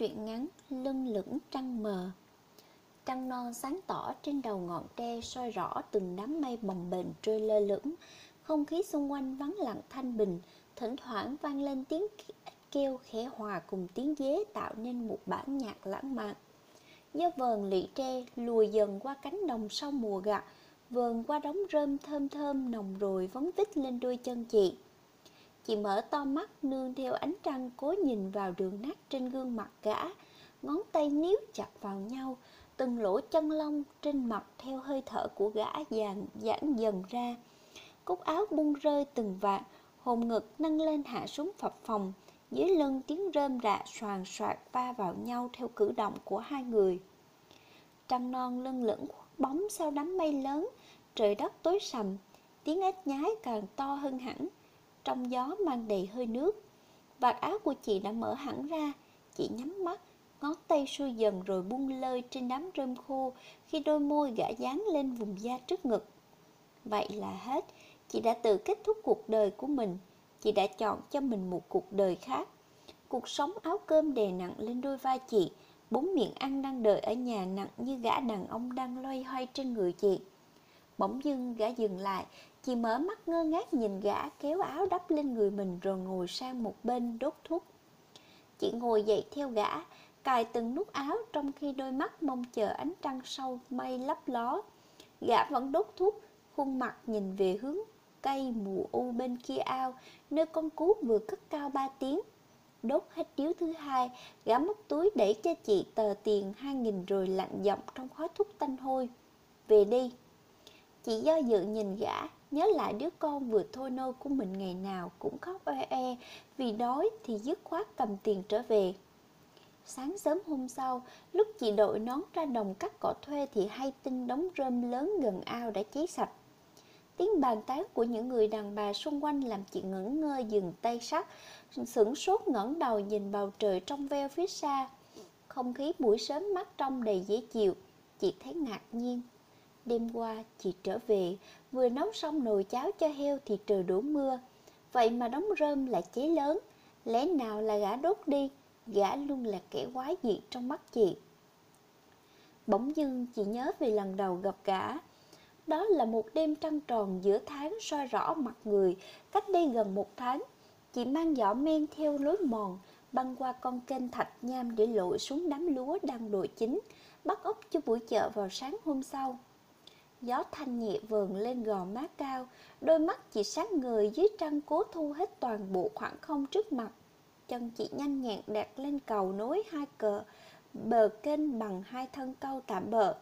truyện ngắn Lưng lửng trăng mờ. Trăng non sáng tỏ trên đầu ngọn tre soi rõ từng đám mây bồng bềnh trôi lơ lửng. Không khí xung quanh vắng lặng thanh bình, Thỉnh thoảng vang lên tiếng kêu khẽ hòa cùng tiếng dế tạo nên một bản nhạc lãng mạn. Gió vờn lị tre lùi dần qua cánh đồng sau mùa gặt, Vờn qua đống rơm thơm thơm nồng rồi vấn vít lên đôi chân chị. Chị mở to mắt, nương theo ánh trăng cố nhìn vào đường nát trên gương mặt gã. Ngón tay níu chặt vào nhau, Từng lỗ chân lông trên mặt theo hơi thở của gã dàn giãn dần ra. Cúc áo bung rơi từng vạt, Hồn ngực nâng lên hạ xuống phập phòng Dưới lưng tiếng rơm rạ soàn soạt va vào nhau theo cử động của hai người. Trăng non lưng lửng bóng sau đám mây lớn, Trời đất tối sầm, Tiếng ếch nhái càng to hơn hẳn trong gió mang đầy hơi nước. Vạt áo của chị đã mở hẳn ra, chị nhắm mắt, ngón tay xuôi dần rồi buông lơi trên đám rơm khô khi đôi môi gã dán lên vùng da trước ngực. Vậy là hết, chị đã tự kết thúc cuộc đời của mình, chị đã chọn cho mình một cuộc đời khác. Cuộc sống áo cơm đè nặng lên đôi vai chị, bốn miệng ăn đang đợi ở nhà nặng như gã đàn ông đang loay hoay trên người chị. Bỗng dưng gã dừng lại, Chị mở mắt ngơ ngác nhìn gã kéo áo đắp lên người mình rồi ngồi sang một bên đốt thuốc. Chị ngồi dậy theo gã, cài từng nút áo trong khi đôi mắt mong chờ ánh trăng sâu mây lấp ló. Gã vẫn đốt thuốc, khuôn mặt nhìn về hướng cây mù u bên kia ao, nơi con cú vừa cất cao ba tiếng. Đốt hết điếu thứ hai, gã móc túi để cho chị tờ tiền hai nghìn rồi lạnh giọng trong khói thuốc tanh hôi. Về đi. Chị do dự nhìn gã, Nhớ lại đứa con vừa thôi nôi của mình ngày nào cũng khóc oe e Vì đói thì dứt khoát cầm tiền trở về Sáng sớm hôm sau, lúc chị đội nón ra đồng cắt cỏ thuê thì hay tin đống rơm lớn gần ao đã cháy sạch. Tiếng bàn tán của những người đàn bà xung quanh làm chị ngẩn ngơ dừng tay sắt, sửng sốt ngẩng đầu nhìn bầu trời trong veo phía xa. Không khí buổi sớm mát trong đầy dễ chịu, chị thấy ngạc nhiên. Đêm qua chị trở về, vừa nấu xong nồi cháo cho heo thì trời đổ mưa. Vậy mà đống rơm lại cháy lớn, lẽ nào là gã đốt đi, gã luôn là kẻ quái dị trong mắt chị. Bỗng dưng chị nhớ về lần đầu gặp gã. Đó là một đêm trăng tròn giữa tháng soi rõ mặt người, cách đây gần một tháng. Chị mang giỏ men theo lối mòn, băng qua con kênh thạch nham để lội xuống đám lúa đang đồi chín, bắt ốc cho buổi chợ vào sáng hôm sau. Gió thanh nhẹ vờn lên gò má cao, Đôi mắt chị sáng người dưới trăng cố thu hết toàn bộ khoảng không trước mặt. Chân chị nhanh nhẹn đặt lên cầu nối hai cờ, Bờ kênh bằng hai thân câu tạm bờ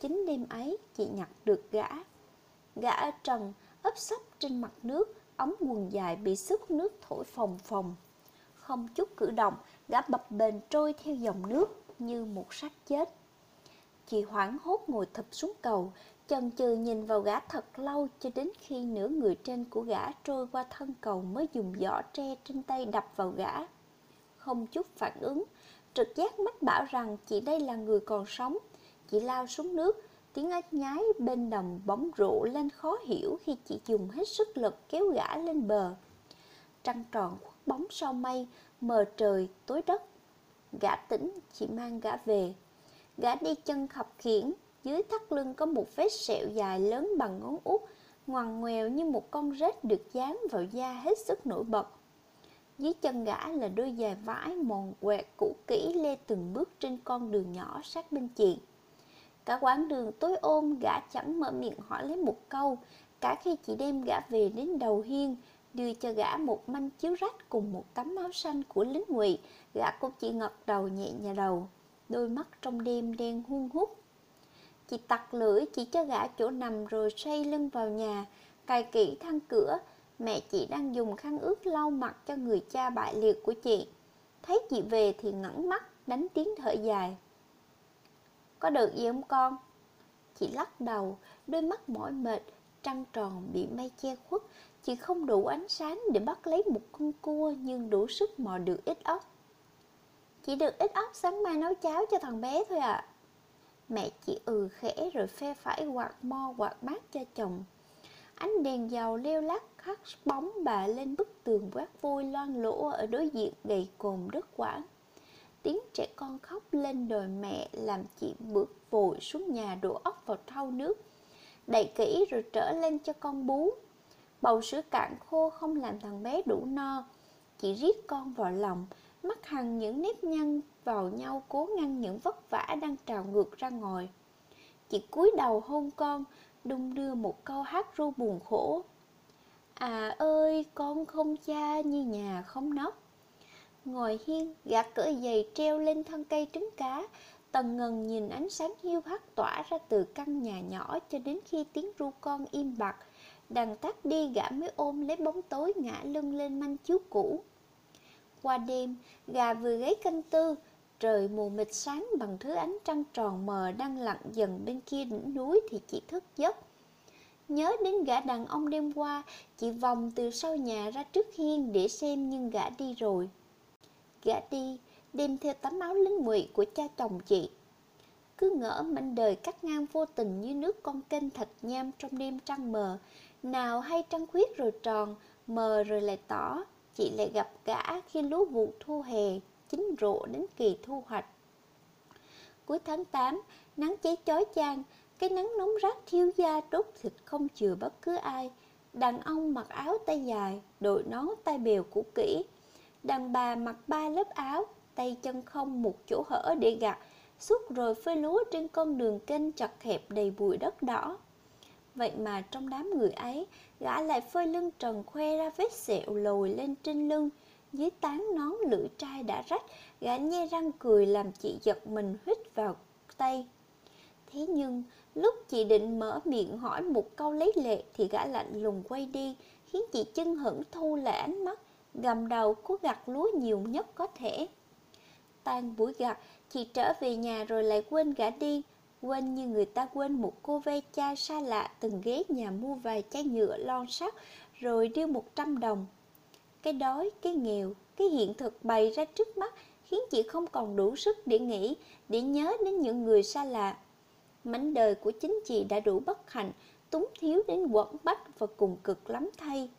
Chính đêm ấy, chị nhặt được gã. Gã ở trần, ấp sấp trên mặt nước, Ống quần dài bị sức nước thổi phồng phồng. Không chút cử động, Gã bập bềnh trôi theo dòng nước Như một xác chết. Chị hoảng hốt ngồi thụp xuống cầu Chần chừ nhìn vào gã thật lâu cho đến khi nửa người trên của gã trôi qua thân cầu mới dùng giỏ tre trên tay đập vào gã. Không chút phản ứng, trực giác mách bảo rằng chị đây là người còn sống. Chị lao xuống nước, tiếng ếch nhái bên đồng bóng rộ lên khó hiểu khi chị dùng hết sức lực kéo gã lên bờ. Trăng tròn khuất bóng sau mây, mờ trời, tối đất. Gã tỉnh, chị mang gã về. Gã đi chân khập khiển, dưới thắt lưng có một vết sẹo dài lớn bằng ngón út, ngoằn ngoèo như một con rết được dán vào da hết sức nổi bật. Dưới chân gã là đôi giày vải mòn quẹt cũ kỹ lê từng bước trên con đường nhỏ sát bên chị. Cả quãng đường tối ôm gã chẳng mở miệng hỏi lấy một câu, cả khi chị đem gã về đến đầu hiên, đưa cho gã một manh chiếu rách cùng một tấm áo xanh của lính ngụy, gã cũng chỉ ngật đầu nhẹ nhà đầu, đôi mắt trong đêm đen hun hút Chị tặc lưỡi chỉ cho gã chỗ nằm rồi xoay lưng vào nhà, cài kỹ thang cửa. Mẹ chị đang dùng khăn ướt lau mặt cho người cha bại liệt của chị. Thấy chị về thì ngẩng mắt, đánh tiếng thở dài. Có được gì không con? Chị lắc đầu, đôi mắt mỏi mệt, trăng tròn bị mây che khuất. Chị không đủ ánh sáng để bắt lấy một con cua nhưng đủ sức mò được ít ốc. Chỉ được ít ốc sáng mai nấu cháo cho thằng bé thôi ạ. À. Mẹ chỉ ừ khẽ rồi phe phải quạt mo quạt mát cho chồng. Ánh đèn dầu leo lắc hắt bóng bà lên bức tường quát vui loan lỗ ở đối diện gầy cồn đất quảng tiếng trẻ con khóc lên đòi mẹ làm chị bước vội xuống nhà đổ ốc vào thau nước. Đậy kỹ rồi trở lên cho con bú. Bầu sữa cạn khô không làm thằng bé đủ no. Chị riết con vào lòng, mắt hằng những nếp nhăn vào nhau cố ngăn những vất vả đang trào ngược ra ngoài. Chị cúi đầu hôn con, đung đưa một câu hát ru buồn khổ. À ơi, con không cha như nhà không nóc. Ngồi hiên, gạt cởi giày treo lên thân cây trứng cá. Tần ngần nhìn ánh sáng hiu hắt tỏa ra từ căn nhà nhỏ cho đến khi tiếng ru con im bặt. Đằng tắt đi, gã mới ôm lấy bóng tối ngã lưng lên manh chiếu cũ. Qua đêm, gà vừa gáy canh tư trời mù mịt sáng bằng thứ ánh trăng tròn mờ đang lặn dần bên kia đỉnh núi thì chị thức giấc. Nhớ đến gã đàn ông đêm qua, chị vòng từ sau nhà ra trước hiên để xem nhưng gã đi rồi. Gã đi, đem theo tấm áo lính ngụy của cha chồng chị. Cứ ngỡ mảnh đời cắt ngang vô tình như nước con kênh thạch nham trong đêm trăng mờ. Nào hay trăng khuyết rồi tròn, mờ rồi lại tỏ, chị lại gặp gã khi lúa vụ thu hè chín rộ đến kỳ thu hoạch. Cuối tháng 8 nắng cháy chói chang, cái nắng nóng rát thiêu da đốt thịt không chừa bất cứ ai. Đàn ông mặc áo tay dài, đội nón tay bèo cũ kỹ. Đàn bà mặc ba lớp áo, tay chân không một chỗ hở để gặt, suốt rồi phơi lúa trên con đường kênh chật hẹp đầy bụi đất đỏ. Vậy mà trong đám người ấy, gã lại phơi lưng trần khoe ra vết sẹo lồi lên trên lưng dưới tán nón lưỡi trai đã rách, gã nhe răng cười làm chị giật mình hít vào tay. Thế nhưng, lúc chị định mở miệng hỏi một câu lấy lệ thì gã lạnh lùng quay đi, khiến chị chân hững thu lại ánh mắt, gầm đầu cố gặt lúa nhiều nhất có thể. Tan buổi gặt chị trở về nhà rồi lại quên gã đi, quên như người ta quên một cô ve chai xa lạ từng ghé nhà mua vài chai nhựa lon sắt, rồi đưa một trăm đồng cái đói, cái nghèo, cái hiện thực bày ra trước mắt khiến chị không còn đủ sức để nghĩ, để nhớ đến những người xa lạ. Mảnh đời của chính chị đã đủ bất hạnh, túng thiếu đến quẩn bách và cùng cực lắm thay.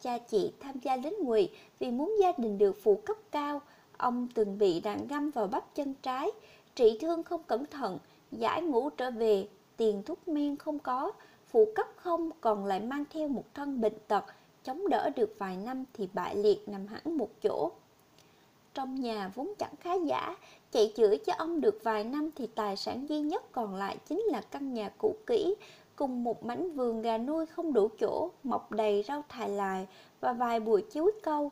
Cha chị tham gia lính ngụy vì muốn gia đình được phụ cấp cao. Ông từng bị đạn găm vào bắp chân trái, trị thương không cẩn thận, giải ngũ trở về, tiền thuốc men không có, phụ cấp không còn lại mang theo một thân bệnh tật chống đỡ được vài năm thì bại liệt nằm hẳn một chỗ. Trong nhà vốn chẳng khá giả, chạy chữa cho ông được vài năm thì tài sản duy nhất còn lại chính là căn nhà cũ kỹ, cùng một mảnh vườn gà nuôi không đủ chỗ, mọc đầy rau thài lại và vài bụi chuối câu.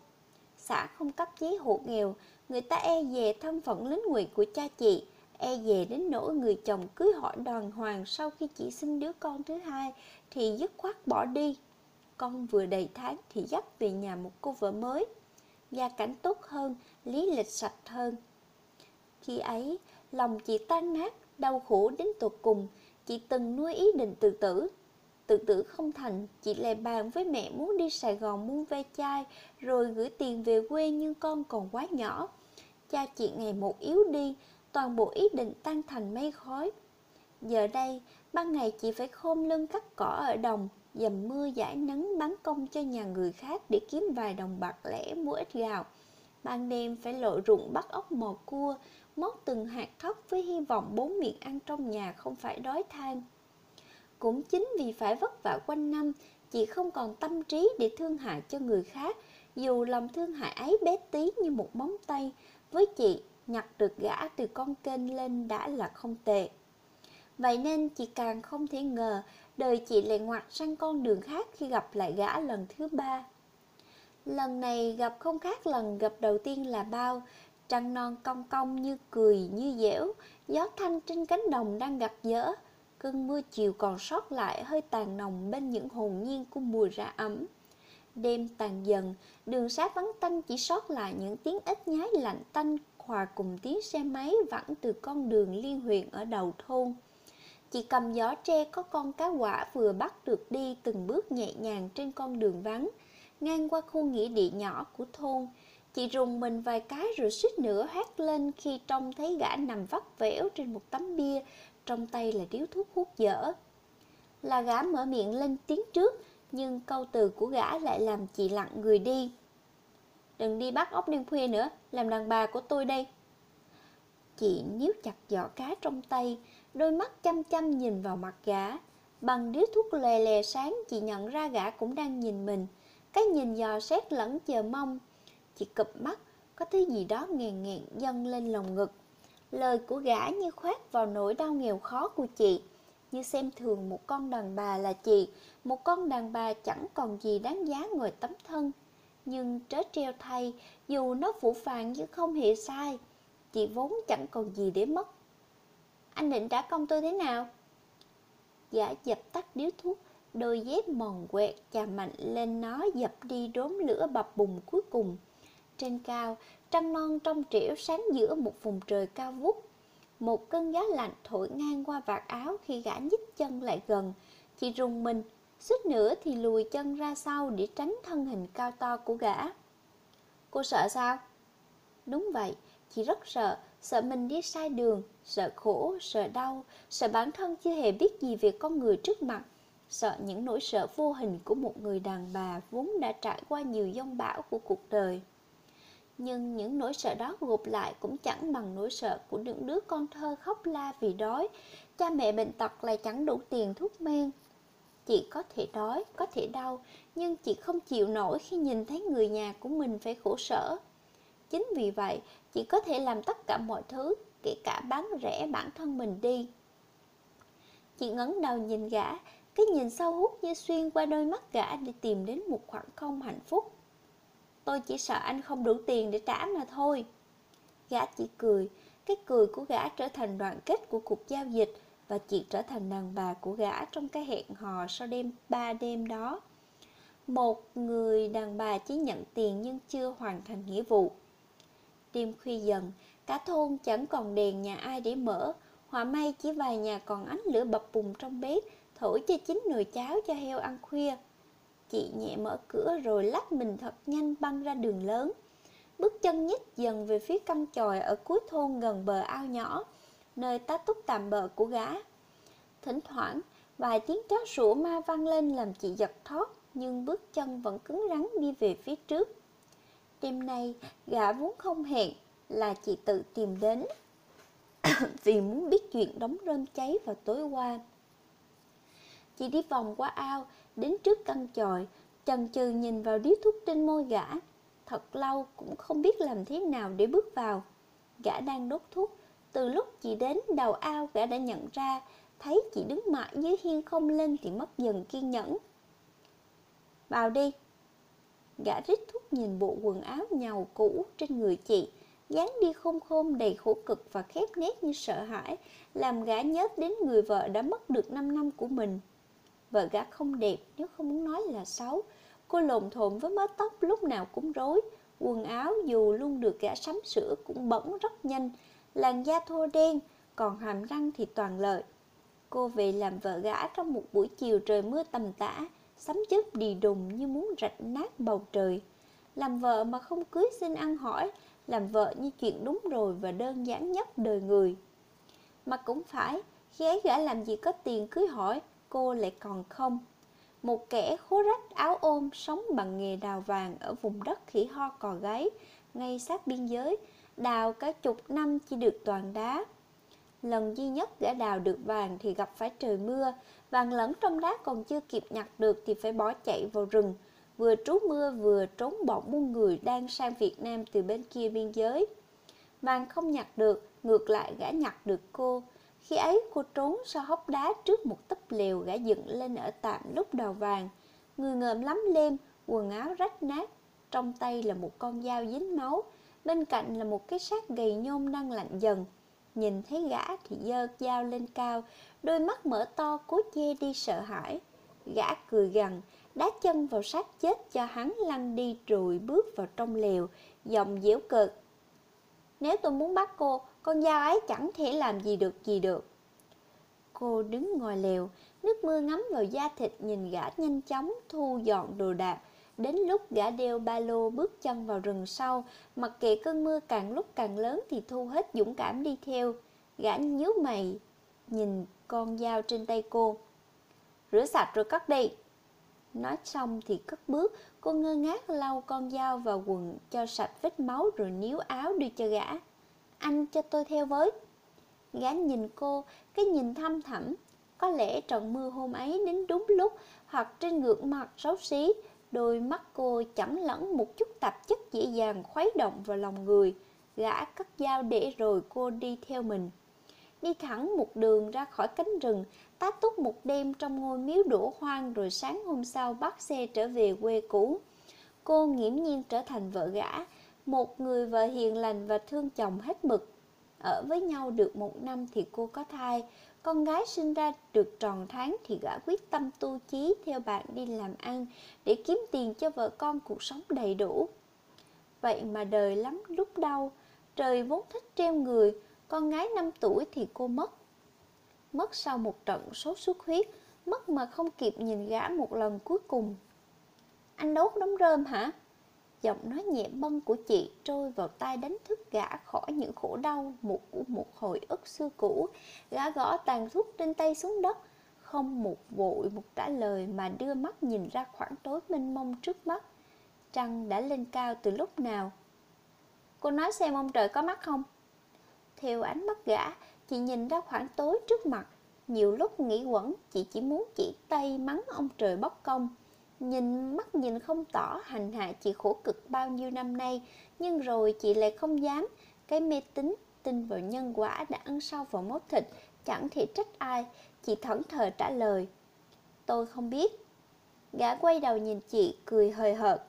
Xã không cấp giấy hộ nghèo, người ta e dè thân phận lính nguyện của cha chị e dè đến nỗi người chồng cưới hỏi đoàn hoàng sau khi chị sinh đứa con thứ hai thì dứt khoát bỏ đi con vừa đầy tháng thì dắt về nhà một cô vợ mới. Gia cảnh tốt hơn, lý lịch sạch hơn. Khi ấy, lòng chị tan nát, đau khổ đến tột cùng. Chị từng nuôi ý định tự tử. Tự tử không thành, chị lại bàn với mẹ muốn đi sài gòn mua ve chai, rồi gửi tiền về quê nhưng con còn quá nhỏ. Cha chị ngày một yếu đi, toàn bộ ý định tan thành mây khói. Giờ đây, ban ngày chị phải khôn lưng cắt cỏ ở đồng dầm mưa giải nắng bán công cho nhà người khác để kiếm vài đồng bạc lẻ mua ít gạo. Ban đêm phải lội ruộng bắt ốc mò cua móc từng hạt thóc với hy vọng bốn miệng ăn trong nhà không phải đói than. Cũng chính vì phải vất vả quanh năm, chị không còn tâm trí để thương hại cho người khác, dù lòng thương hại ấy bé tí như một móng tay. Với chị, nhặt được gã từ con kênh lên đã là không tệ vậy nên chị càng không thể ngờ đời chị lại ngoặt sang con đường khác khi gặp lại gã lần thứ ba. Lần này gặp không khác lần gặp đầu tiên là bao trăng non cong cong như cười như dẻo, gió thanh trên cánh đồng đang gặt dở. Cơn mưa chiều còn sót lại hơi tàn nồng bên những hồn nhiên của mùa ra ấm. Đêm tàn dần, đường xá vắng tanh chỉ sót lại những tiếng ếch nhái lạnh tanh, hòa cùng tiếng xe máy vẳng từ con đường liên huyện ở đầu thôn chị cầm giỏ tre có con cá quả vừa bắt được đi từng bước nhẹ nhàng trên con đường vắng ngang qua khu nghĩa địa nhỏ của thôn. Chị rùng mình vài cái rồi suýt nữa hét lên khi trông thấy gã nằm vắt vẻo trên một tấm bia trong tay là điếu thuốc hút dở. Là gã mở miệng lên tiếng trước nhưng câu từ của gã lại làm chị lặng người đi. Đừng đi bắt ốc đêm khuya nữa làm đàn bà của tôi đây. Chị níu chặt giỏ cá trong tay, đôi mắt chăm chăm nhìn vào mặt gã. Bằng điếu thuốc lè lè sáng, chị nhận ra gã cũng đang nhìn mình. Cái nhìn dò xét lẫn chờ mong. Chị cụp mắt, có thứ gì đó nghèn nghẹn dâng lên lòng ngực. Lời của gã như khoát vào nỗi đau nghèo khó của chị, như xem thường một con đàn bà là chị, một con đàn bà chẳng còn gì đáng giá ngoài tấm thân. Nhưng trớ treo thay, dù nó phủ phàng nhưng không hề sai, chị vốn chẳng còn gì để mất. Anh định trả công tôi thế nào? Gã dập tắt điếu thuốc, đôi dép mòn quẹt chà mạnh lên nó dập đi đốm lửa bập bùng cuối cùng. Trên cao, trăng non trong trẻo sáng giữa một vùng trời cao vút. Một cơn gió lạnh thổi ngang qua vạt áo khi gã nhích chân lại gần. Chị rùng mình, suýt nữa thì lùi chân ra sau để tránh thân hình cao to của gã. Cô sợ sao? Đúng vậy, chị rất sợ, sợ mình đi sai đường, sợ khổ, sợ đau, sợ bản thân chưa hề biết gì về con người trước mặt, sợ những nỗi sợ vô hình của một người đàn bà vốn đã trải qua nhiều dông bão của cuộc đời. Nhưng những nỗi sợ đó gộp lại cũng chẳng bằng nỗi sợ của những đứa con thơ khóc la vì đói, cha mẹ bệnh tật lại chẳng đủ tiền thuốc men. Chị có thể đói, có thể đau, nhưng chị không chịu nổi khi nhìn thấy người nhà của mình phải khổ sở. Chính vì vậy, chị có thể làm tất cả mọi thứ, kể cả bán rẻ bản thân mình đi. Chị ngấn đầu nhìn gã, cái nhìn sâu hút như xuyên qua đôi mắt gã để tìm đến một khoảng không hạnh phúc. Tôi chỉ sợ anh không đủ tiền để trả mà thôi. Gã chỉ cười, cái cười của gã trở thành đoạn kết của cuộc giao dịch và chị trở thành đàn bà của gã trong cái hẹn hò sau đêm ba đêm đó. Một người đàn bà chỉ nhận tiền nhưng chưa hoàn thành nghĩa vụ. Đêm khuya dần, cả thôn chẳng còn đèn nhà ai để mở, họa may chỉ vài nhà còn ánh lửa bập bùng trong bếp, thổi cho chín nồi cháo cho heo ăn khuya. Chị nhẹ mở cửa rồi lách mình thật nhanh băng ra đường lớn. Bước chân nhích dần về phía căn chòi ở cuối thôn gần bờ ao nhỏ, nơi tá túc tạm bờ của gã. Thỉnh thoảng, vài tiếng chó sủa ma vang lên làm chị giật thót, nhưng bước chân vẫn cứng rắn đi về phía trước. Đêm nay, gã vốn không hẹn, là chị tự tìm đến vì muốn biết chuyện đóng rơm cháy vào tối qua. Chị đi vòng qua ao, đến trước căn chòi, chần chừ nhìn vào điếu thuốc trên môi gã. Thật lâu cũng không biết làm thế nào để bước vào. Gã đang đốt thuốc, từ lúc chị đến đầu ao gã đã nhận ra, thấy chị đứng mãi dưới hiên không lên thì mất dần kiên nhẫn. Vào đi. Gã rít thuốc nhìn bộ quần áo nhàu cũ trên người chị, dáng đi khôn khôn đầy khổ cực và khép nét như sợ hãi, làm gã nhớ đến người vợ đã mất được 5 năm của mình. Vợ gã không đẹp nếu không muốn nói là xấu. Cô lồn thộn với mái tóc lúc nào cũng rối. Quần áo dù luôn được gã sắm sửa cũng bẩn rất nhanh. Làn da thô đen, còn hàm răng thì toàn lợi. Cô về làm vợ gã trong một buổi chiều trời mưa tầm tã, sấm chớp đi đùng như muốn rạch nát bầu trời. Làm vợ mà không cưới xin ăn hỏi, làm vợ như chuyện đúng rồi và đơn giản nhất đời người. Mà cũng phải, khi ấy gã làm gì có tiền cưới hỏi, cô lại còn không. Một kẻ khố rách áo ôm sống bằng nghề đào vàng ở vùng đất khỉ ho cò gáy, ngay sát biên giới, đào cả chục năm chỉ được toàn đá. Lần duy nhất gã đào được vàng thì gặp phải trời mưa, vàng lẫn trong đá còn chưa kịp nhặt được thì phải bỏ chạy vào rừng, vừa trú mưa vừa trốn bọn buôn người đang sang Việt Nam từ bên kia biên giới. Vàng không nhặt được, ngược lại gã nhặt được cô, khi ấy cô trốn sau hốc đá trước một tấp lều gã dựng lên ở tạm lúc đầu vàng. Người ngợm lắm lem, quần áo rách nát. Trong tay là một con dao dính máu. Bên cạnh là một cái xác gầy nhôm đang lạnh dần. Nhìn thấy gã thì giơ dao lên cao, đôi mắt mở to cố che đi sợ hãi. Gã cười gằn, đá chân vào xác chết cho hắn lăn đi rồi bước vào trong lều, giọng dễu cợt. Nếu tôi muốn bắt cô, con dao ấy chẳng thể làm gì được gì được. Cô đứng ngoài lều, nước mưa ngắm vào da thịt nhìn gã nhanh chóng thu dọn đồ đạc. Đến lúc gã đeo ba lô bước chân vào rừng sâu, mặc kệ cơn mưa càng lúc càng lớn thì thu hết dũng cảm đi theo. Gã nhíu mày, nhìn con dao trên tay cô. Rửa sạch rồi cất đi. Nói xong thì cất bước, cô ngơ ngác lau con dao vào quần cho sạch vết máu rồi níu áo đưa cho gã. Anh cho tôi theo với Gã nhìn cô, cái nhìn thăm thẳm Có lẽ trận mưa hôm ấy đến đúng lúc Hoặc trên ngược mặt xấu xí Đôi mắt cô chẳng lẫn một chút tạp chất dễ dàng khuấy động vào lòng người. Gã cất dao để rồi cô đi theo mình. Đi thẳng một đường ra khỏi cánh rừng, Tá túc một đêm trong ngôi miếu đổ hoang Rồi sáng hôm sau bắt xe trở về quê cũ. Cô nghiễm nhiên trở thành vợ gã, Một người vợ hiền lành và thương chồng hết mực. Ở với nhau được một năm thì cô có thai con gái sinh ra được tròn tháng thì gã quyết tâm tu chí theo bạn đi làm ăn Để kiếm tiền cho vợ con cuộc sống đầy đủ. Vậy mà đời lắm lúc đau, Trời vốn thích treo người, Con gái 5 tuổi thì cô mất. Mất sau một trận sốt xuất huyết, Mất mà không kịp nhìn gã một lần cuối cùng. Anh đốt đống rơm hả? Giọng nói nhẹ bâng của chị trôi vào tai đánh thức gã khỏi những khổ đau một của một hồi ức xưa cũ. Gã gõ tàn thuốc trên tay xuống đất, không một vội một trả lời mà đưa mắt nhìn ra khoảng tối mênh mông trước mắt. Trăng đã lên cao từ lúc nào? Cô nói xem ông trời có mắt không? Theo ánh mắt gã, chị nhìn ra khoảng tối trước mặt. Nhiều lúc nghĩ quẩn, chị chỉ muốn chỉ tay mắng ông trời bất công. Nhìn mắt nhìn không tỏ hành hạ chị khổ cực bao nhiêu năm nay Nhưng rồi chị lại không dám. Cái mê tín tin vào nhân quả đã ăn sâu vào mốt thịt Chẳng thể trách ai. Chị thẫn thờ trả lời Tôi không biết. Gã quay đầu nhìn chị cười hời hợt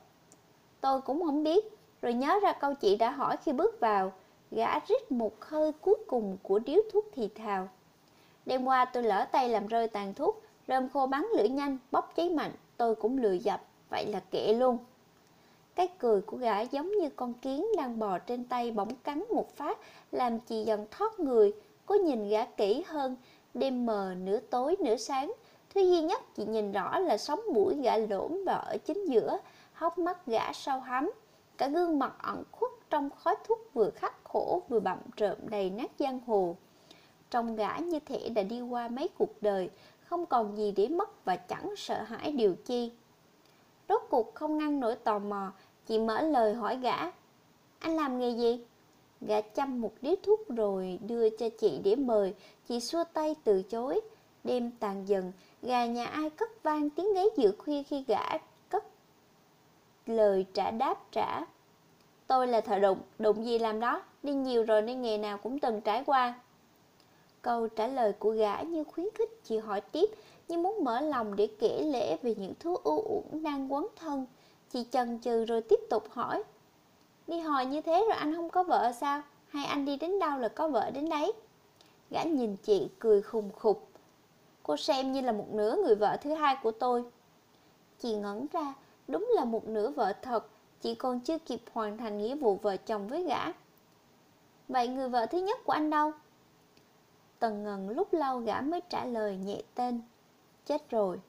Tôi cũng không biết. Rồi nhớ ra câu chị đã hỏi khi bước vào Gã rít một hơi cuối cùng của điếu thuốc thì thào Đêm qua tôi lỡ tay làm rơi tàn thuốc Rơm khô bắn lửa nhanh, bốc cháy mạnh tôi cũng lừa dập, vậy là kệ luôn. Cái cười của gã giống như con kiến đang bò trên tay bỗng cắn một phát, làm chị dần thoát người, có nhìn gã kỹ hơn, đêm mờ nửa tối nửa sáng. Thứ duy nhất chị nhìn rõ là sống mũi gã lỗm và ở chính giữa, hốc mắt gã sâu hắm. Cả gương mặt ẩn khuất trong khói thuốc vừa khắc khổ vừa bậm trợm đầy nát giang hồ. Trong gã như thể đã đi qua mấy cuộc đời, không còn gì để mất và chẳng sợ hãi điều chi. Rốt cuộc không ngăn nổi tò mò, chị mở lời hỏi gã. Anh làm nghề gì? Gã chăm một điếu thuốc rồi đưa cho chị để mời, chị xua tay từ chối. Đêm tàn dần, gà nhà ai cất vang tiếng gáy giữa khuya khi gã cất lời trả đáp trả. Tôi là thợ đụng, đụng gì làm đó, đi nhiều rồi nên nghề nào cũng từng trải qua. Câu trả lời của gã như khuyến khích chị hỏi tiếp, như muốn mở lòng để kể lễ về những thứ ưu uẩn đang quấn thân. Chị chần chừ rồi tiếp tục hỏi. Đi hỏi như thế rồi anh không có vợ sao? Hay anh đi đến đâu là có vợ đến đấy? Gã nhìn chị cười khùng khục. Cô xem như là một nửa người vợ thứ hai của tôi. Chị ngẩn ra, đúng là một nửa vợ thật, chị còn chưa kịp hoàn thành nghĩa vụ vợ chồng với gã. Vậy người vợ thứ nhất của anh đâu? Tần ngần lúc lâu gã mới trả lời nhẹ tên Chết rồi.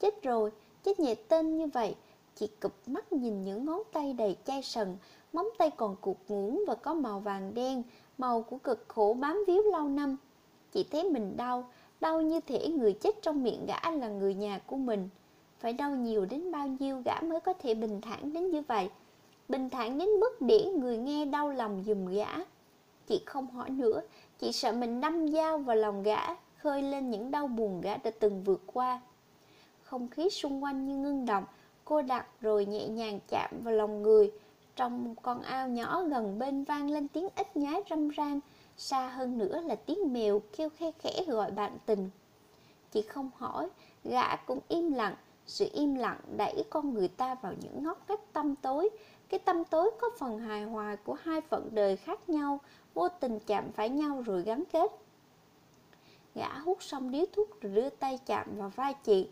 Chết rồi, chết nhẹ tên như vậy? Chị cụp mắt nhìn những ngón tay đầy chai sần Móng tay còn cụt ngủn và có màu vàng đen Màu của cực khổ bám víu lâu năm. Chị thấy mình đau Đau như thể người chết trong miệng gã là người nhà của mình. Phải đau nhiều đến bao nhiêu gã mới có thể bình thản đến như vậy? Bình thản đến mức để người nghe đau lòng dùm gã. Chị không hỏi nữa Chị sợ mình đâm dao vào lòng gã Khơi lên những đau buồn gã đã từng vượt qua. Không khí xung quanh như ngưng động Cô đặt rồi nhẹ nhàng chạm vào lòng người. Trong con ao nhỏ gần bên vang lên tiếng ếch nhái râm ran Xa hơn nữa là tiếng mèo kêu khe khẽ gọi bạn tình. Chị không hỏi, gã cũng im lặng sự im lặng đẩy con người ta vào những ngóc ngách tâm tối Cái tâm tối có phần hài hòa của hai phận đời khác nhau vô tình chạm phải nhau rồi gắn kết. Gã hút xong điếu thuốc rồi đưa tay chạm vào vai chị.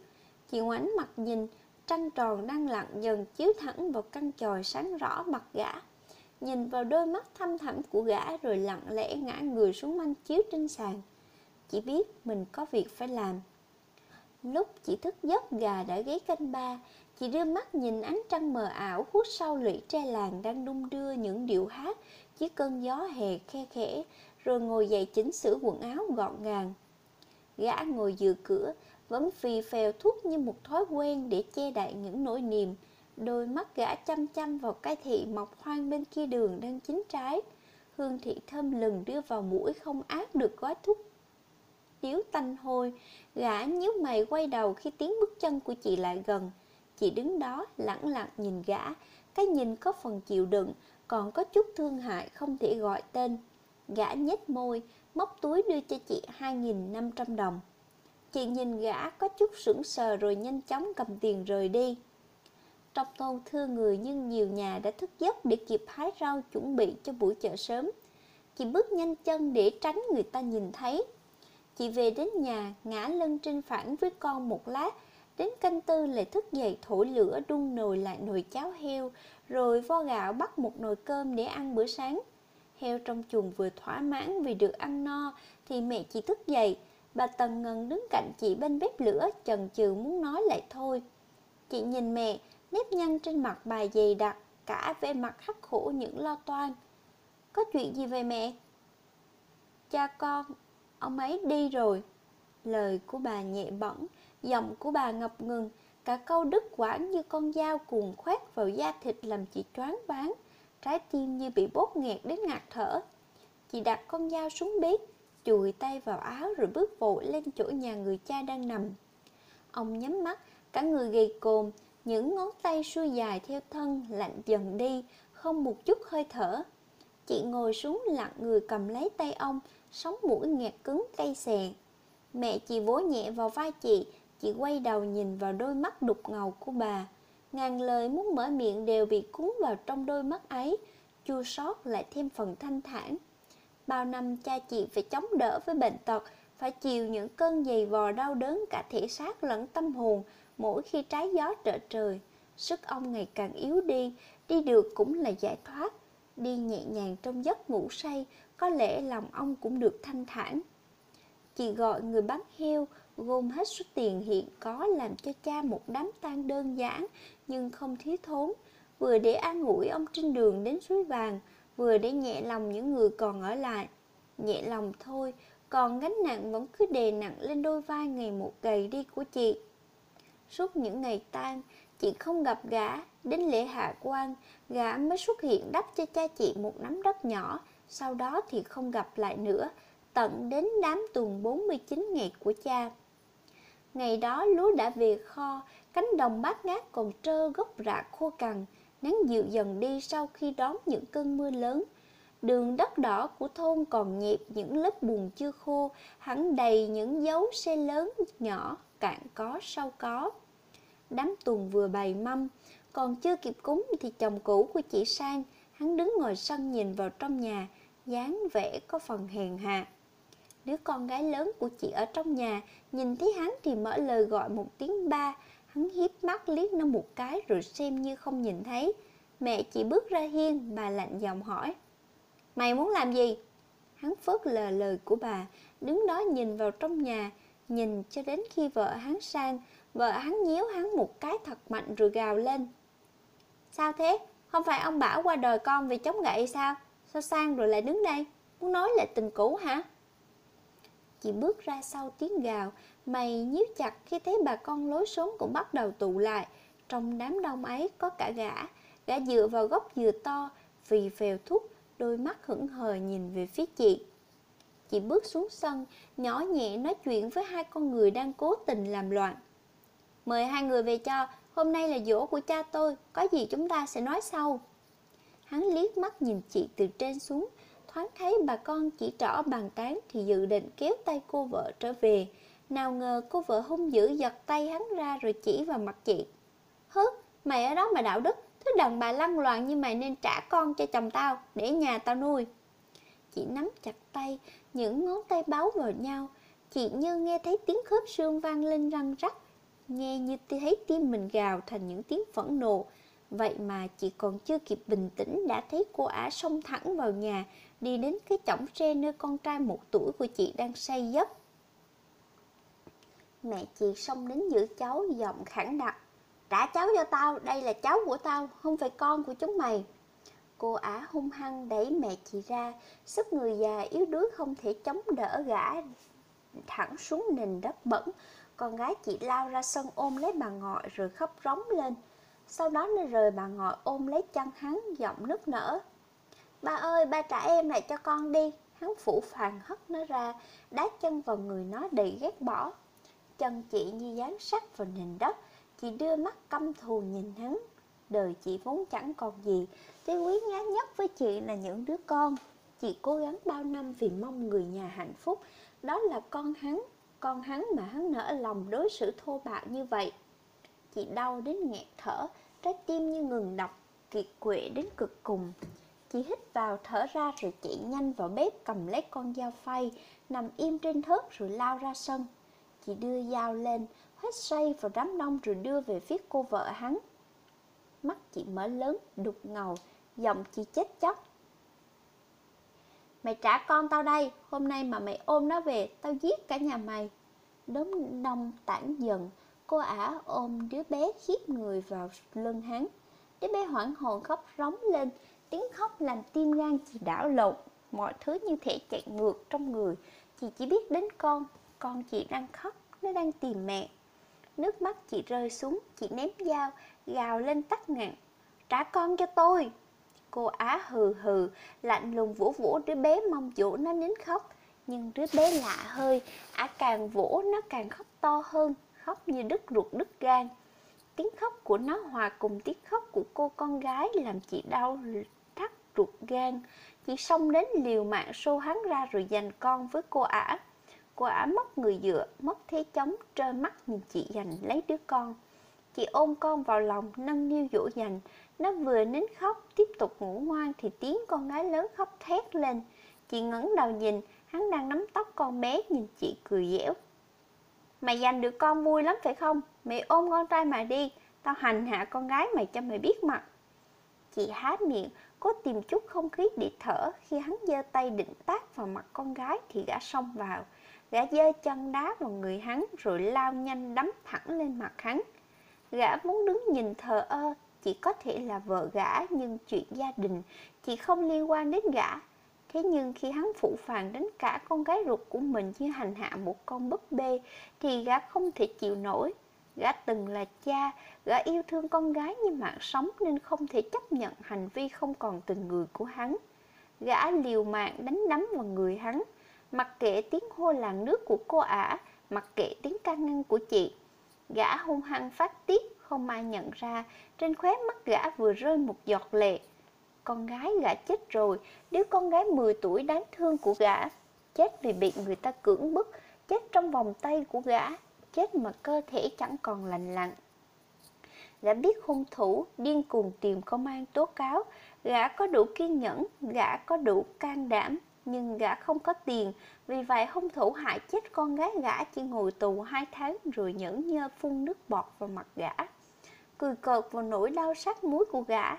Chị ngoảnh mặt nhìn, trăng tròn đang lặng dần chiếu thẳng vào căn chòi sáng rõ mặt gã. Nhìn vào đôi mắt thâm thẳm của gã rồi lặng lẽ ngã người xuống manh chiếu trên sàn. Chỉ biết mình có việc phải làm. Lúc chị thức giấc gà đã gáy canh ba, chị đưa mắt nhìn ánh trăng mờ ảo hút sau lũy tre làng đang đung đưa những điệu hát chiếc cơn gió hè khe khẽ, rồi ngồi dậy chỉnh sửa quần áo gọn gàng. Gã ngồi dựa cửa, vẫn phì phèo thuốc như một thói quen để che đậy những nỗi niềm. Đôi mắt gã chăm chăm vào cái thị mọc hoang bên kia đường đang chín trái. hương thị thơm lừng đưa vào mũi không ác được gói thuốc tiếu tanh hôi gã nhíu mày quay đầu khi tiếng bước chân của chị lại gần. Chị đứng đó, lẳng lặng nhìn gã. Cái nhìn có phần chịu đựng, còn có chút thương hại không thể gọi tên. Gã nhếch môi, móc túi đưa cho chị 2.500 đồng. Chị nhìn gã có chút sững sờ rồi nhanh chóng cầm tiền rời đi. Trong thôn thưa người nhưng nhiều nhà đã thức giấc để kịp hái rau chuẩn bị cho buổi chợ sớm. Chị bước nhanh chân để tránh người ta nhìn thấy. Chị về đến nhà, ngã lưng trên phản với con một lát, đến canh tư lại thức dậy thổi lửa đun nồi lại nồi cháo heo, rồi vo gạo bắt một nồi cơm để ăn bữa sáng. Heo trong chuồng vừa thỏa mãn vì được ăn no, thì mẹ chị thức dậy. Bà Tần Ngân đứng cạnh chị bên bếp lửa, chần chừ muốn nói lại thôi. Chị nhìn mẹ, nếp nhăn trên mặt bà dày đặc, cả vẻ mặt khắc khổ những lo toan. Có chuyện gì về mẹ? Cha con, ông ấy đi rồi. Lời của bà nhẹ bỏng, giọng của bà ngập ngừng, cả câu đứt quãng như con dao cuồng khoét vào da thịt làm chị choáng váng, trái tim như bị bóp nghẹt đến ngạt thở. Chị đặt con dao xuống bếp, chùi tay vào áo rồi bước vội lên chỗ nhà người cha đang nằm. Ông nhắm mắt, cả người gầy cồn những ngón tay xuôi dài theo thân lạnh dần đi, không một chút hơi thở. Chị ngồi xuống lặng người cầm lấy tay ông, sống mũi nghẹt cứng cay xè. Mẹ chị vỗ nhẹ vào vai chị, chị quay đầu nhìn vào đôi mắt đục ngầu của bà. Ngàn lời muốn mở miệng đều bị cuốn vào trong đôi mắt ấy, chua xót lại thêm phần thanh thản. Bao năm cha chị phải chống đỡ với bệnh tật, phải chịu những cơn dày vò đau đớn cả thể xác lẫn tâm hồn, mỗi khi trái gió trở trời, sức ông ngày càng yếu đi, đi được cũng là giải thoát. Đi nhẹ nhàng trong giấc ngủ say, có lẽ lòng ông cũng được thanh thản. Chị gọi người bán heo, gồm hết số tiền hiện có làm cho cha một đám tang đơn giản nhưng không thiếu thốn, vừa để an ủi ông trên đường đến suối vàng, vừa để nhẹ lòng những người còn ở lại. Nhẹ lòng thôi, còn gánh nặng vẫn cứ đè nặng lên đôi vai ngày một gầy đi của chị. Suốt những ngày tang, chị không gặp gã, đến lễ hạ quan, gã mới xuất hiện đắp cho cha chị một nắm đất nhỏ, sau đó thì không gặp lại nữa, tận đến đám tuần 49 ngày của cha. Ngày đó lúa đã về kho, cánh đồng bát ngát còn trơ gốc rạ khô cằn, nắng dịu dần đi sau khi đón những cơn mưa lớn. Đường đất đỏ của thôn còn nhịp những lớp bùn chưa khô, hẳn đầy những dấu xe lớn nhỏ, cạn có sâu có đám tuần vừa bày mâm Còn chưa kịp cúng thì chồng cũ của chị Sang Hắn đứng ngồi sân nhìn vào trong nhà dáng vẻ có phần hèn hạ Đứa con gái lớn của chị ở trong nhà Nhìn thấy hắn thì mở lời gọi một tiếng ba Hắn hiếp mắt liếc nó một cái rồi xem như không nhìn thấy Mẹ chị bước ra hiên, bà lạnh giọng hỏi Mày muốn làm gì? Hắn phớt lờ lời của bà Đứng đó nhìn vào trong nhà Nhìn cho đến khi vợ hắn sang Vợ hắn nhíu hắn một cái thật mạnh rồi gào lên Sao thế? Không phải ông bảo qua đời con vì chống gậy sao? Sao sang rồi lại đứng đây? Muốn nói lại tình cũ hả? Chị bước ra sau tiếng gào Mày nhíu chặt khi thấy bà con lối xóm cũng bắt đầu tụ lại Trong đám đông ấy có cả gã Gã dựa vào gốc dừa to Vì phèo thuốc Đôi mắt hững hờ nhìn về phía chị Chị bước xuống sân Nhỏ nhẹ nói chuyện với hai con người đang cố tình làm loạn Mời hai người về cho, hôm nay là dỗ của cha tôi, có gì chúng ta sẽ nói sau. Hắn liếc mắt nhìn chị từ trên xuống, thoáng thấy bà con chỉ trỏ bàn tán thì dự định kéo tay cô vợ trở về. Nào ngờ cô vợ hung dữ giật tay hắn ra rồi chỉ vào mặt chị. Hứ, mày ở đó mà đạo đức, thứ đàn bà lăng loạn như mày nên trả con cho chồng tao, để nhà tao nuôi. Chị nắm chặt tay, những ngón tay báu vào nhau. Chị như nghe thấy tiếng khớp xương vang lên răng rắc, nghe như thấy tim mình gào thành những tiếng phẫn nộ. Vậy mà chị còn chưa kịp bình tĩnh đã thấy cô ả xông thẳng vào nhà, đi đến cái chõng tre nơi con trai một tuổi của chị đang say giấc. Mẹ chị xông đến giữ cháu giọng khẳng đặc. Trả cháu cho tao, đây là cháu của tao, không phải con của chúng mày. Cô ả hung hăng đẩy mẹ chị ra, sức người già yếu đuối không thể chống đỡ gã thẳng xuống nền đất bẩn, con gái chị lao ra sân ôm lấy bà ngọi rồi khóc rống lên sau đó nó rời bà ngồi ôm lấy chân hắn giọng nức nở Ba ơi, ba trả em lại cho con đi. Hắn phủ phàng hất nó ra, đá chân vào người nó đầy ghét bỏ. Chân chị như dán sắt vào nền đất, chị đưa mắt căm thù nhìn hắn. Đời chị vốn chẳng còn gì, cái quý giá nhất với chị là những đứa con. Chị cố gắng bao năm vì mong người nhà hạnh phúc, đó là con hắn, con hắn mà hắn nỡ lòng đối xử thô bạo như vậy. Chị đau đến nghẹt thở, trái tim như ngừng đập, kiệt quệ đến cực cùng. Chị hít vào thở ra rồi chạy nhanh vào bếp cầm lấy con dao phay, nằm im trên thớt rồi lao ra sân. Chị đưa dao lên, hết xoay vào đám đông rồi đưa về phía cô vợ hắn. Mắt chị mở lớn, đục ngầu, giọng chị chết chóc. Mày trả con tao đây, hôm nay mà mày ôm nó về, tao giết cả nhà mày. Đống đông tản dần, cô ả ôm đứa bé khiếp người vào lưng hắn. Đứa bé hoảng hồn khóc rống lên, tiếng khóc làm tim gan chị đảo lộn, mọi thứ như thể chạy ngược trong người. Chị chỉ biết đến con, con chị đang khóc, nó đang tìm mẹ. Nước mắt chị rơi xuống, chị ném dao, gào lên tắt ngạn. Trả con cho tôi! Cô Á hừ hừ, lạnh lùng vỗ vỗ đứa bé mong dỗ nó nín khóc. Nhưng đứa bé lạ hơi, Á càng vỗ nó càng khóc to hơn, khóc như đứt ruột đứt gan. Tiếng khóc của nó hòa cùng tiếng khóc của cô con gái làm chị đau thắt ruột gan. Chị xông đến liều mạng xô hắn ra rồi giành con với cô ả. Cô ả mất người dựa, mất thế chống, trơ mắt nhìn chị giành lấy đứa con. Chị ôm con vào lòng, nâng niu dỗ dành. Nó vừa nín khóc, tiếp tục ngủ ngoan thì tiếng con gái lớn khóc thét lên. Chị ngẩng đầu nhìn, hắn đang nắm tóc con bé nhìn chị cười dẻo. Mày giành được con vui lắm phải không? Mày ôm con trai mày đi, tao hành hạ con gái mày cho mày biết mặt. Chị há miệng, cố tìm chút không khí để thở khi hắn giơ tay định tác vào mặt con gái thì gã xông vào. Gã giơ chân đá vào người hắn rồi lao nhanh đấm thẳng lên mặt hắn. Gã muốn đứng nhìn thờ ơ, chỉ có thể là vợ gã nhưng chuyện gia đình chỉ không liên quan đến gã. Thế nhưng khi hắn phụ phàng đến cả con gái ruột của mình như hành hạ một con búp bê thì gã không thể chịu nổi. Gã từng là cha, gã yêu thương con gái như mạng sống nên không thể chấp nhận hành vi không còn tình người của hắn. Gã liều mạng đánh đấm vào người hắn, mặc kệ tiếng hô làng nước của cô ả, mặc kệ tiếng ca ngăn của chị. Gã hung hăng phát tiết, không ai nhận ra, trên khóe mắt gã vừa rơi một giọt lệ. Con gái gã chết rồi, đứa con gái 10 tuổi đáng thương của gã, chết vì bị người ta cưỡng bức, chết trong vòng tay của gã, chết mà cơ thể chẳng còn lành lặn. Gã biết hung thủ, điên cuồng tìm công an tố cáo, gã có đủ kiên nhẫn, gã có đủ can đảm, nhưng gã không có tiền, vì vậy hung thủ hại chết con gái gã chỉ ngồi tù hai tháng rồi nhẫn nhơ phun nước bọt vào mặt gã. Cười cợt vào nỗi đau sắc muối của gã,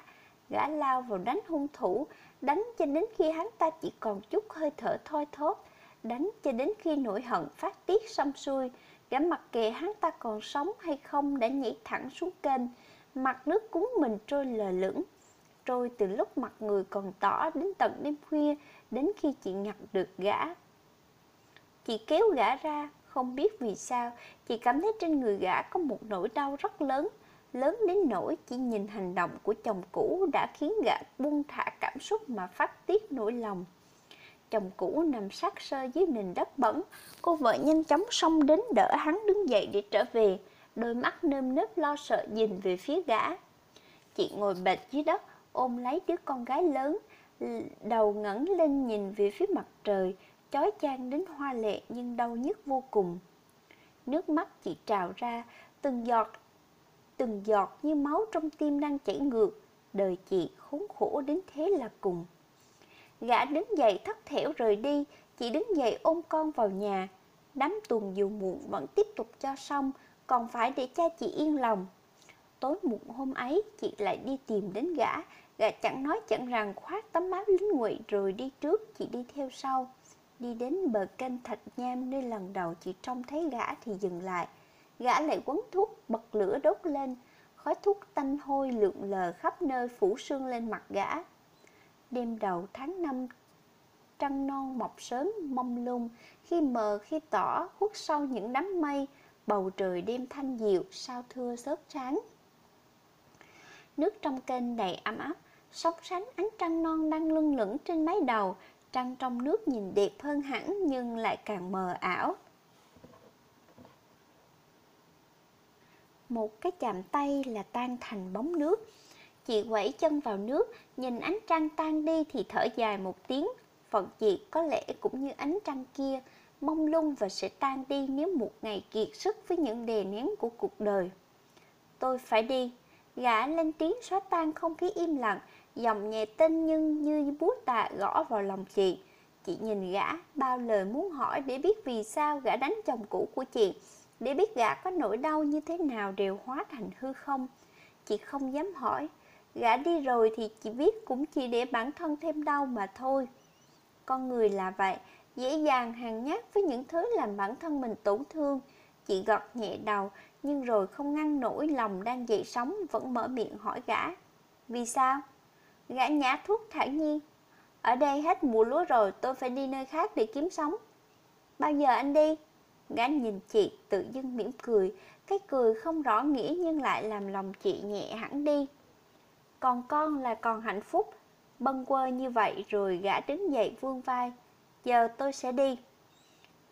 gã lao vào đánh hung thủ, đánh cho đến khi hắn ta chỉ còn chút hơi thở thoi thóp, đánh cho đến khi nỗi hận phát tiết xong xuôi, gã mặc kệ hắn ta còn sống hay không đã nhảy thẳng xuống kênh, mặt nước cuốn mình trôi lờ lững, trôi từ lúc mặt người còn tỏ đến tận đêm khuya, đến khi chị nhặt được gã. Chị kéo gã ra, không biết vì sao, chị cảm thấy trên người gã có một nỗi đau rất lớn, lớn đến nỗi chỉ nhìn hành động của chồng cũ đã khiến gã buông thả cảm xúc mà phát tiết nỗi lòng. Chồng cũ nằm sát sơ dưới nền đất bẩn, cô vợ nhanh chóng xông đến đỡ hắn đứng dậy để trở về, đôi mắt nơm nớp lo sợ nhìn về phía gã. Chị ngồi bệt dưới đất, ôm lấy đứa con gái lớn, đầu ngẩng lên nhìn về phía mặt trời, chói chang đến hoa lệ nhưng đau nhức vô cùng. Nước mắt chị trào ra, từng giọt, từng giọt như máu trong tim đang chảy ngược. Đời chị khốn khổ đến thế là cùng. Gã đứng dậy thất thểu rời đi, chị đứng dậy ôm con vào nhà. Đám tuần dù muộn vẫn tiếp tục cho xong, còn phải để cha chị yên lòng. Tối muộn hôm ấy, chị lại đi tìm đến gã, gã chẳng nói chẳng rằng khoác tấm áo lính ngụy rồi đi trước, chị đi theo sau. Đi đến bờ kênh Thạch Nham nơi lần đầu chị trông thấy gã thì dừng lại. Gã lại quấn thuốc, bật lửa đốt lên, khói thuốc tanh hôi lượn lờ khắp nơi phủ sương lên mặt gã. Đêm đầu tháng năm trăng non mọc sớm mông lung, khi mờ khi tỏ khuất sau những đám mây, bầu trời đêm thanh dịu, sao thưa sớt trắng. Nước trong kênh đầy ấm áp, sóng sánh ánh trăng non đang lưng lửng trên mái đầu, trăng trong nước nhìn đẹp hơn hẳn nhưng lại càng mờ ảo. Một cái chạm tay là tan thành bóng nước. Chị quẩy chân vào nước, nhìn ánh trăng tan đi thì thở dài một tiếng. Phận chị có lẽ cũng như ánh trăng kia, mông lung và sẽ tan đi nếu một ngày kiệt sức với những đè nén của cuộc đời. Tôi phải đi. Gã lên tiếng xóa tan không khí im lặng, dòng nhẹ tinh nhưng như búa tạ gõ vào lòng chị. Chị nhìn gã, bao lời muốn hỏi để biết vì sao gã đánh chồng cũ của chị, để biết gã có nỗi đau như thế nào đều hóa thành hư không. Chị không dám hỏi, gã đi rồi thì chị biết cũng chỉ để bản thân thêm đau mà thôi. Con người là vậy, dễ dàng hàng nhát với những thứ làm bản thân mình tổn thương. Chị gật nhẹ đầu, nhưng rồi không ngăn nổi lòng đang dậy sóng vẫn mở miệng hỏi gã. Vì sao? Gã nhả thuốc thản nhiên. Ở đây hết mùa lúa rồi, tôi phải đi nơi khác để kiếm sống. Bao giờ anh đi? Gã nhìn chị tự dưng mỉm cười, cái cười không rõ nghĩa nhưng lại làm lòng chị nhẹ hẳn đi. Còn con là còn hạnh phúc, bâng quơ như vậy rồi gã đứng dậy vuông vai. Giờ tôi sẽ đi.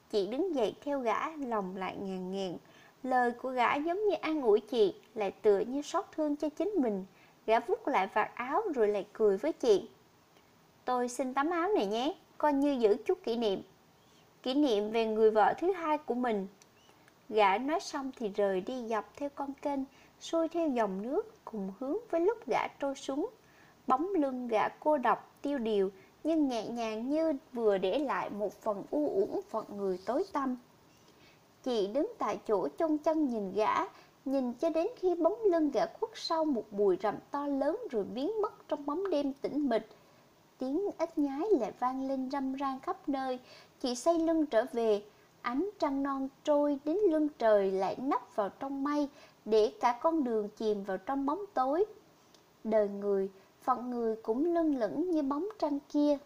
Chị đứng dậy theo gã, lòng lại ngàn ngàn. Lời của gã giống như an ủi chị, lại tựa như xót thương cho chính mình. Gã vút lại vạt áo rồi lại cười với chị. Tôi xin tấm áo này nhé, coi như giữ chút kỷ niệm. Kỷ niệm về người vợ thứ hai của mình. Gã nói xong thì rời đi dọc theo con kênh, xuôi theo dòng nước cùng hướng với lúc gã trôi xuống. Bóng lưng gã cô độc, tiêu điều, nhưng nhẹ nhàng như vừa để lại một phần u uẩn phận người tối tăm. Chị đứng tại chỗ trông chân nhìn gã, nhìn cho đến khi bóng lưng gã khuất sau một bụi rậm to lớn rồi biến mất trong bóng đêm tĩnh mịch. Tiếng ếch nhái lại vang lên râm ran khắp nơi, chị xây lưng trở về, ánh trăng non trôi đến lưng trời lại nấp vào trong mây, để cả con đường chìm vào trong bóng tối. Đời người, phận người cũng lưng lửng như bóng trăng kia